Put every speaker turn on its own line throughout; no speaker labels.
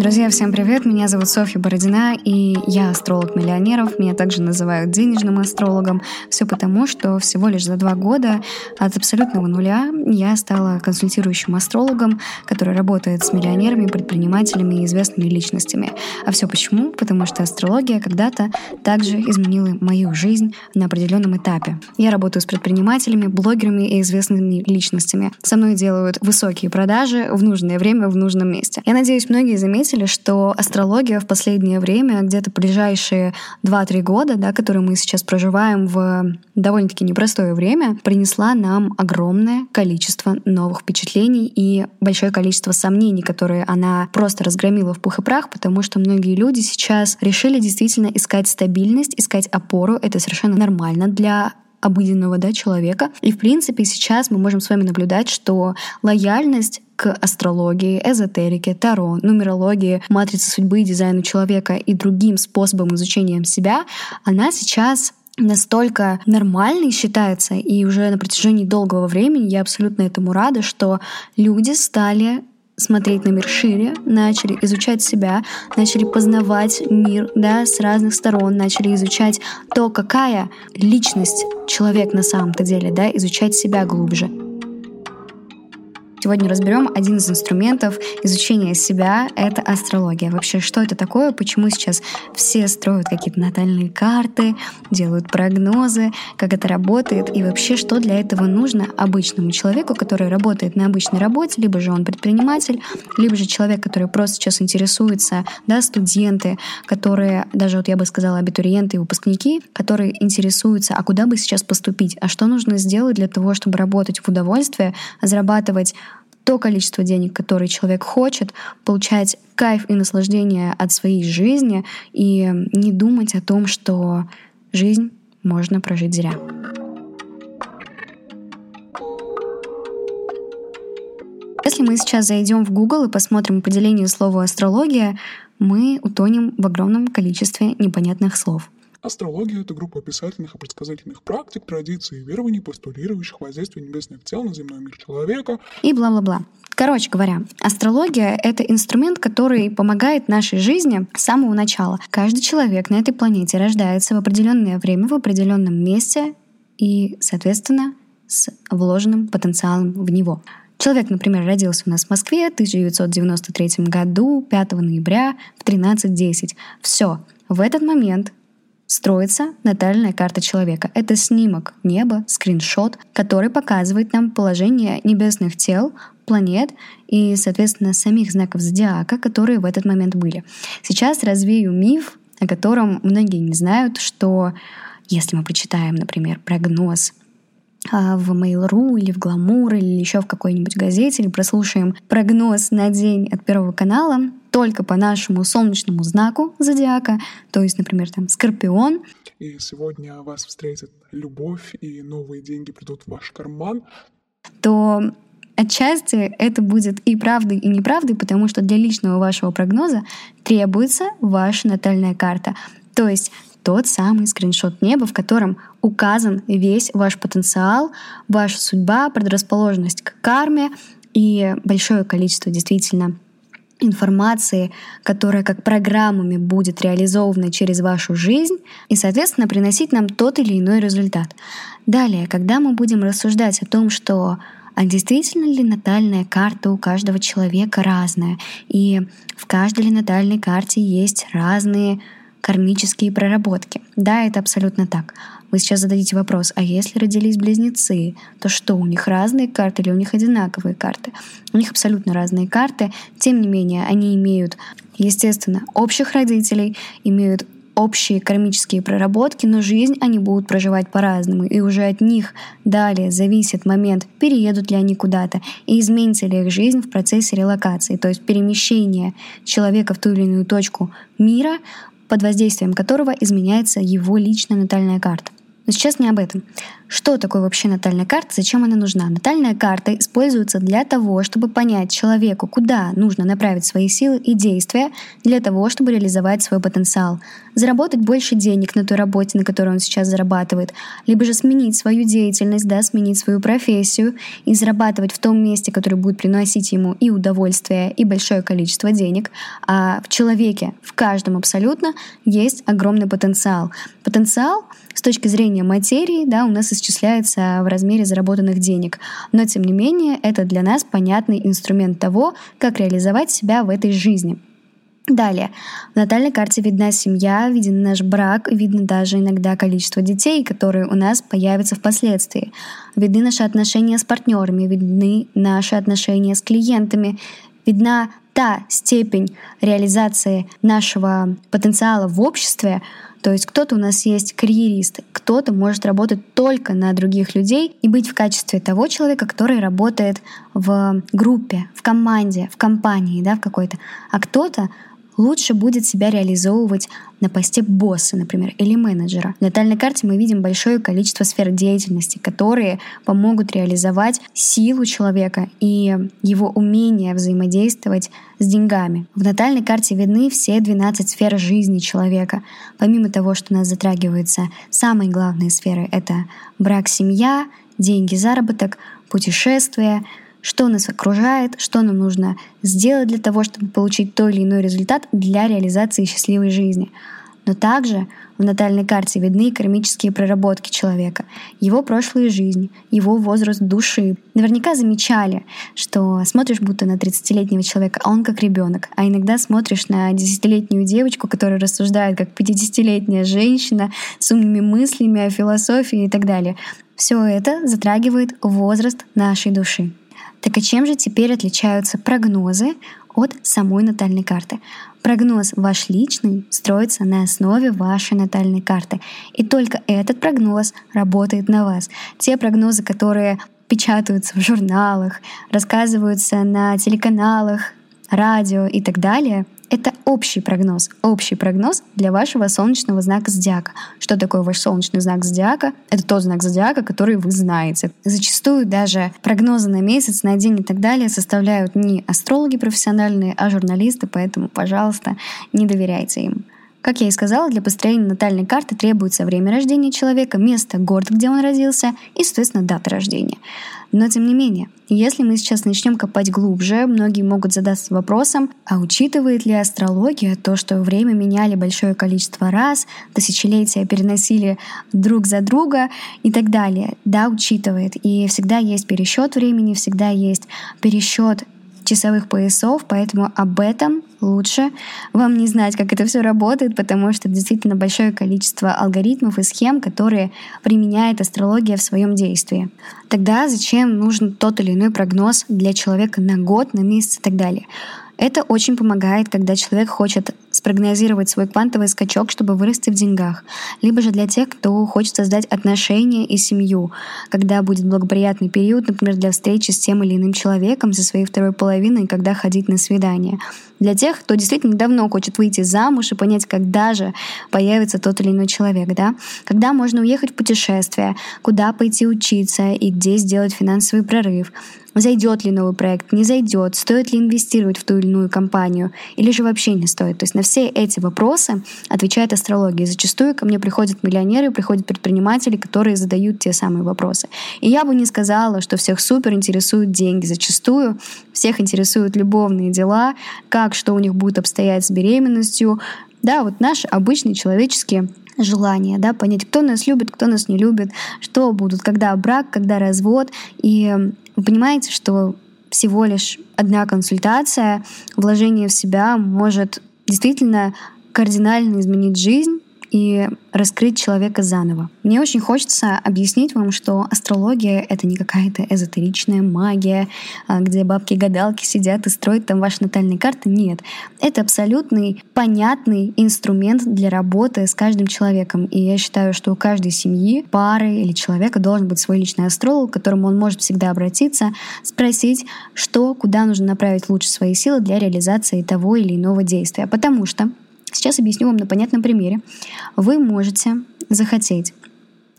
Друзья, всем привет! Меня зовут Софья Бородина, и я астролог миллионеров. Меня также называют денежным астрологом. Все потому, что всего лишь за два года от абсолютного нуля я стала консультирующим астрологом, который работает с миллионерами, предпринимателями и известными личностями. А все почему? Потому что астрология когда-то также изменила мою жизнь на определенном этапе. Я работаю с предпринимателями, блогерами и известными личностями. Со мной делают высокие продажи в нужное время в нужном месте. Я надеюсь, многие заметили, заметили, что астрология в последнее время, где-то ближайшие 2-3 года, да, которые мы сейчас проживаем в довольно-таки непростое время, принесла нам огромное количество новых впечатлений и большое количество сомнений, которые она просто разгромила в пух и прах, потому что многие люди сейчас решили действительно искать стабильность, искать опору. Это совершенно нормально для обыденного да, человека. И, в принципе, сейчас мы можем с вами наблюдать, что лояльность к астрологии, эзотерике, таро, нумерологии, матрице судьбы, дизайну человека и другим способам изучения себя, она сейчас настолько нормальной считается, и уже на протяжении долгого времени я абсолютно этому рада, что люди стали смотреть на мир шире, начали изучать себя, начали познавать мир да, с разных сторон, начали изучать то, какая личность человек на самом-то деле, да, изучать себя глубже. Сегодня разберем один из инструментов изучения себя — это астрология. Вообще, что это такое, почему сейчас все строят какие-то натальные карты, делают прогнозы, как это работает, и вообще, что для этого нужно обычному человеку, который работает на обычной работе, либо же он предприниматель, либо же человек, который просто сейчас интересуется, да, студенты, которые, даже вот я бы сказала, абитуриенты и выпускники, которые интересуются, а куда бы сейчас поступить, а что нужно сделать для того, чтобы работать в удовольствие, зарабатывать то количество денег, которое человек хочет, получать кайф и наслаждение от своей жизни и не думать о том, что жизнь можно прожить зря. Если мы сейчас зайдем в Google и посмотрим по делению слова астрология, мы утонем в огромном количестве непонятных слов.
Астрология — это группа описательных и предсказательных практик, традиций и верований, постулирующих воздействие небесных тел на земной мир человека.
И бла-бла-бла. Короче говоря, астрология — это инструмент, который помогает нашей жизни с самого начала. Каждый человек на этой планете рождается в определенное время, в определенном месте и, соответственно, с вложенным потенциалом в него. Человек, например, родился у нас в Москве в 1993 году, 5 ноября в 13.10. Все. В этот момент строится натальная карта человека. Это снимок неба, скриншот, который показывает нам положение небесных тел, планет и, соответственно, самих знаков зодиака, которые в этот момент были. Сейчас развею миф, о котором многие не знают, что если мы прочитаем, например, прогноз в Mail.ru или в Glamour или еще в какой-нибудь газете, или прослушаем прогноз на день от Первого канала, только по нашему солнечному знаку зодиака, то есть, например, там Скорпион.
И сегодня вас встретит любовь, и новые деньги придут в ваш карман.
То отчасти это будет и правдой, и неправдой, потому что для личного вашего прогноза требуется ваша натальная карта. То есть тот самый скриншот неба, в котором указан весь ваш потенциал, ваша судьба, предрасположенность к карме и большое количество действительно информации, которая как программами будет реализована через вашу жизнь и, соответственно, приносить нам тот или иной результат. Далее, когда мы будем рассуждать о том, что а действительно ли натальная карта у каждого человека разная, и в каждой ли натальной карте есть разные кармические проработки. Да, это абсолютно так. Вы сейчас зададите вопрос, а если родились близнецы, то что, у них разные карты или у них одинаковые карты? У них абсолютно разные карты, тем не менее, они имеют, естественно, общих родителей, имеют общие кармические проработки, но жизнь они будут проживать по-разному, и уже от них далее зависит момент, переедут ли они куда-то, и изменится ли их жизнь в процессе релокации, то есть перемещение человека в ту или иную точку мира, под воздействием которого изменяется его личная натальная карта. Но сейчас не об этом. Что такое вообще натальная карта, зачем она нужна? Натальная карта используется для того, чтобы понять человеку, куда нужно направить свои силы и действия для того, чтобы реализовать свой потенциал. заработать больше денег на той работе, на которой он сейчас зарабатывает, либо же сменить свою деятельность, да, сменить свою профессию и зарабатывать в том месте, которое будет приносить ему и удовольствие, и большое количество денег. А в человеке, в каждом абсолютно, есть огромный потенциал. Потенциал с точки зрения материи, да, у нас исчисляется в размере заработанных денег. Но, тем не менее, это для нас понятный инструмент того, как реализовать себя в этой жизни. Далее. В натальной карте видна семья, виден наш брак, видно даже иногда количество детей, которые у нас появятся впоследствии. Видны наши отношения с партнерами, видны наши отношения с клиентами, видна та степень реализации нашего потенциала в обществе, то есть кто-то у нас есть карьерист, кто-то может работать только на других людей и быть в качестве того человека, который работает в группе, в команде, в компании, да, в какой-то. А кто-то лучше будет себя реализовывать на посте босса, например, или менеджера. В натальной карте мы видим большое количество сфер деятельности, которые помогут реализовать силу человека и его умение взаимодействовать с деньгами. В натальной карте видны все 12 сфер жизни человека. Помимо того, что у нас затрагиваются самые главные сферы — это брак, семья, деньги, заработок, путешествия — что нас окружает, что нам нужно сделать для того, чтобы получить то или иной результат для реализации счастливой жизни. Но также в натальной карте видны кармические проработки человека, его прошлые жизни, его возраст души. Наверняка замечали, что смотришь будто на 30-летнего человека, а он как ребенок, а иногда смотришь на 10-летнюю девочку, которая рассуждает как 50-летняя женщина с умными мыслями о философии и так далее. Все это затрагивает возраст нашей души. Так и чем же теперь отличаются прогнозы от самой натальной карты? Прогноз ваш личный строится на основе вашей натальной карты. И только этот прогноз работает на вас. Те прогнозы, которые печатаются в журналах, рассказываются на телеканалах, радио и так далее, это общий прогноз. Общий прогноз для вашего солнечного знака зодиака. Что такое ваш солнечный знак зодиака? Это тот знак зодиака, который вы знаете. Зачастую даже прогнозы на месяц, на день и так далее составляют не астрологи профессиональные, а журналисты, поэтому, пожалуйста, не доверяйте им. Как я и сказала, для построения натальной карты требуется время рождения человека, место, город, где он родился и, соответственно, дата рождения. Но тем не менее, если мы сейчас начнем копать глубже, многие могут задаться вопросом, а учитывает ли астрология то, что время меняли большое количество раз, тысячелетия переносили друг за друга и так далее? Да, учитывает. И всегда есть пересчет времени, всегда есть пересчет часовых поясов, поэтому об этом лучше вам не знать, как это все работает, потому что действительно большое количество алгоритмов и схем, которые применяет астрология в своем действии. Тогда зачем нужен тот или иной прогноз для человека на год, на месяц и так далее? Это очень помогает, когда человек хочет спрогнозировать свой квантовый скачок, чтобы вырасти в деньгах. Либо же для тех, кто хочет создать отношения и семью, когда будет благоприятный период, например, для встречи с тем или иным человеком, со своей второй половиной, когда ходить на свидание. Для тех, кто действительно давно хочет выйти замуж и понять, когда же появится тот или иной человек, да? Когда можно уехать в путешествие, куда пойти учиться и где сделать финансовый прорыв. Зайдет ли новый проект, не зайдет, стоит ли инвестировать в ту или иную компанию, или же вообще не стоит. То есть на все эти вопросы отвечает астрология. Зачастую ко мне приходят миллионеры, приходят предприниматели, которые задают те самые вопросы. И я бы не сказала, что всех супер интересуют деньги. Зачастую всех интересуют любовные дела, как что у них будет обстоять с беременностью. Да, вот наши обычные человеческие желание, да, понять, кто нас любит, кто нас не любит, что будут, когда брак, когда развод. И вы понимаете, что всего лишь одна консультация, вложение в себя может действительно кардинально изменить жизнь и раскрыть человека заново. Мне очень хочется объяснить вам, что астрология — это не какая-то эзотеричная магия, а, где бабки-гадалки сидят и строят там ваши натальные карты. Нет. Это абсолютный понятный инструмент для работы с каждым человеком. И я считаю, что у каждой семьи, пары или человека должен быть свой личный астролог, к которому он может всегда обратиться, спросить, что, куда нужно направить лучше свои силы для реализации того или иного действия. Потому что Сейчас объясню вам на понятном примере. Вы можете захотеть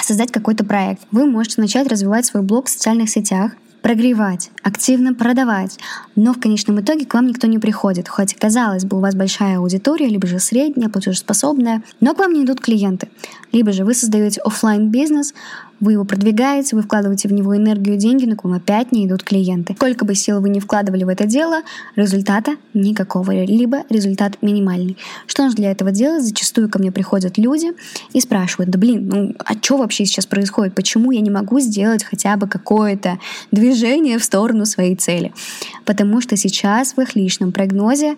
создать какой-то проект. Вы можете начать развивать свой блог в социальных сетях, прогревать, активно продавать, но в конечном итоге к вам никто не приходит. Хоть, казалось бы, у вас большая аудитория, либо же средняя, платежеспособная, но к вам не идут клиенты. Либо же вы создаете офлайн бизнес вы его продвигаете, вы вкладываете в него энергию, деньги, но к вам опять не идут клиенты. Сколько бы сил вы не вкладывали в это дело, результата никакого, либо результат минимальный. Что нужно для этого делать? Зачастую ко мне приходят люди и спрашивают, да блин, ну а что вообще сейчас происходит? Почему я не могу сделать хотя бы какое-то движение в сторону своей цели? Потому что сейчас в их личном прогнозе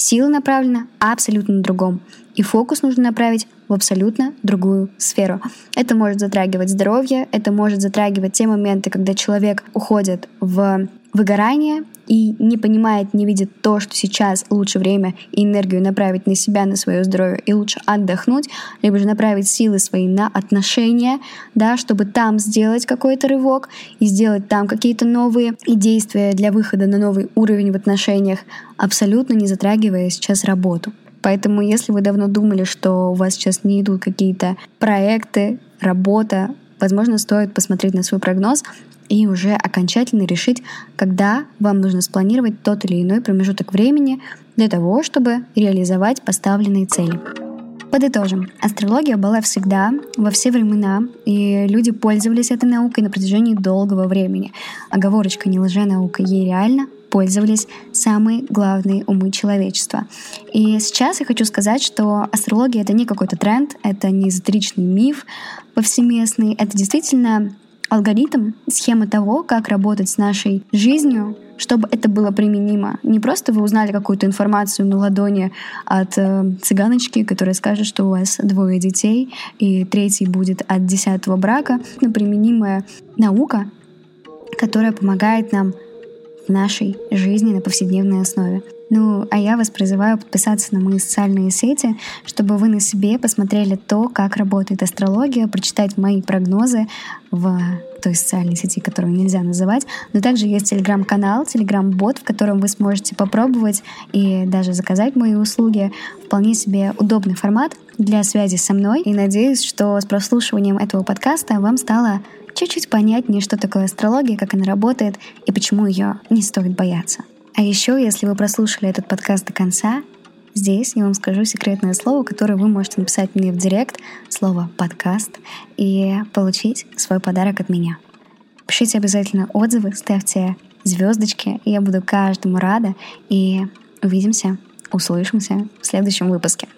сила направлена абсолютно другом. И фокус нужно направить в абсолютно другую сферу. Это может затрагивать здоровье, это может затрагивать те моменты, когда человек уходит в выгорание и не понимает, не видит то, что сейчас лучше время и энергию направить на себя, на свое здоровье, и лучше отдохнуть, либо же направить силы свои на отношения, да, чтобы там сделать какой-то рывок и сделать там какие-то новые и действия для выхода на новый уровень в отношениях, абсолютно не затрагивая сейчас работу. Поэтому, если вы давно думали, что у вас сейчас не идут какие-то проекты, работа, возможно, стоит посмотреть на свой прогноз и уже окончательно решить, когда вам нужно спланировать тот или иной промежуток времени для того, чтобы реализовать поставленные цели. Подытожим. Астрология была всегда, во все времена, и люди пользовались этой наукой на протяжении долгого времени. Оговорочка не лженаука, ей реально пользовались самые главные умы человечества. И сейчас я хочу сказать, что астрология — это не какой-то тренд, это не эзотеричный миф повсеместный, это действительно алгоритм, схема того, как работать с нашей жизнью, чтобы это было применимо. Не просто вы узнали какую-то информацию на ладони от э, цыганочки, которая скажет, что у вас двое детей, и третий будет от десятого брака, но применимая наука, которая помогает нам нашей жизни на повседневной основе. Ну, а я вас призываю подписаться на мои социальные сети, чтобы вы на себе посмотрели то, как работает астрология, прочитать мои прогнозы в той социальной сети, которую нельзя называть. Но также есть телеграм-канал, телеграм-бот, в котором вы сможете попробовать и даже заказать мои услуги. Вполне себе удобный формат для связи со мной. И надеюсь, что с прослушиванием этого подкаста вам стало чуть-чуть понятнее, что такое астрология, как она работает и почему ее не стоит бояться. А еще, если вы прослушали этот подкаст до конца, здесь я вам скажу секретное слово, которое вы можете написать мне в директ, слово «подкаст», и получить свой подарок от меня. Пишите обязательно отзывы, ставьте звездочки, я буду каждому рада. И увидимся, услышимся в следующем выпуске.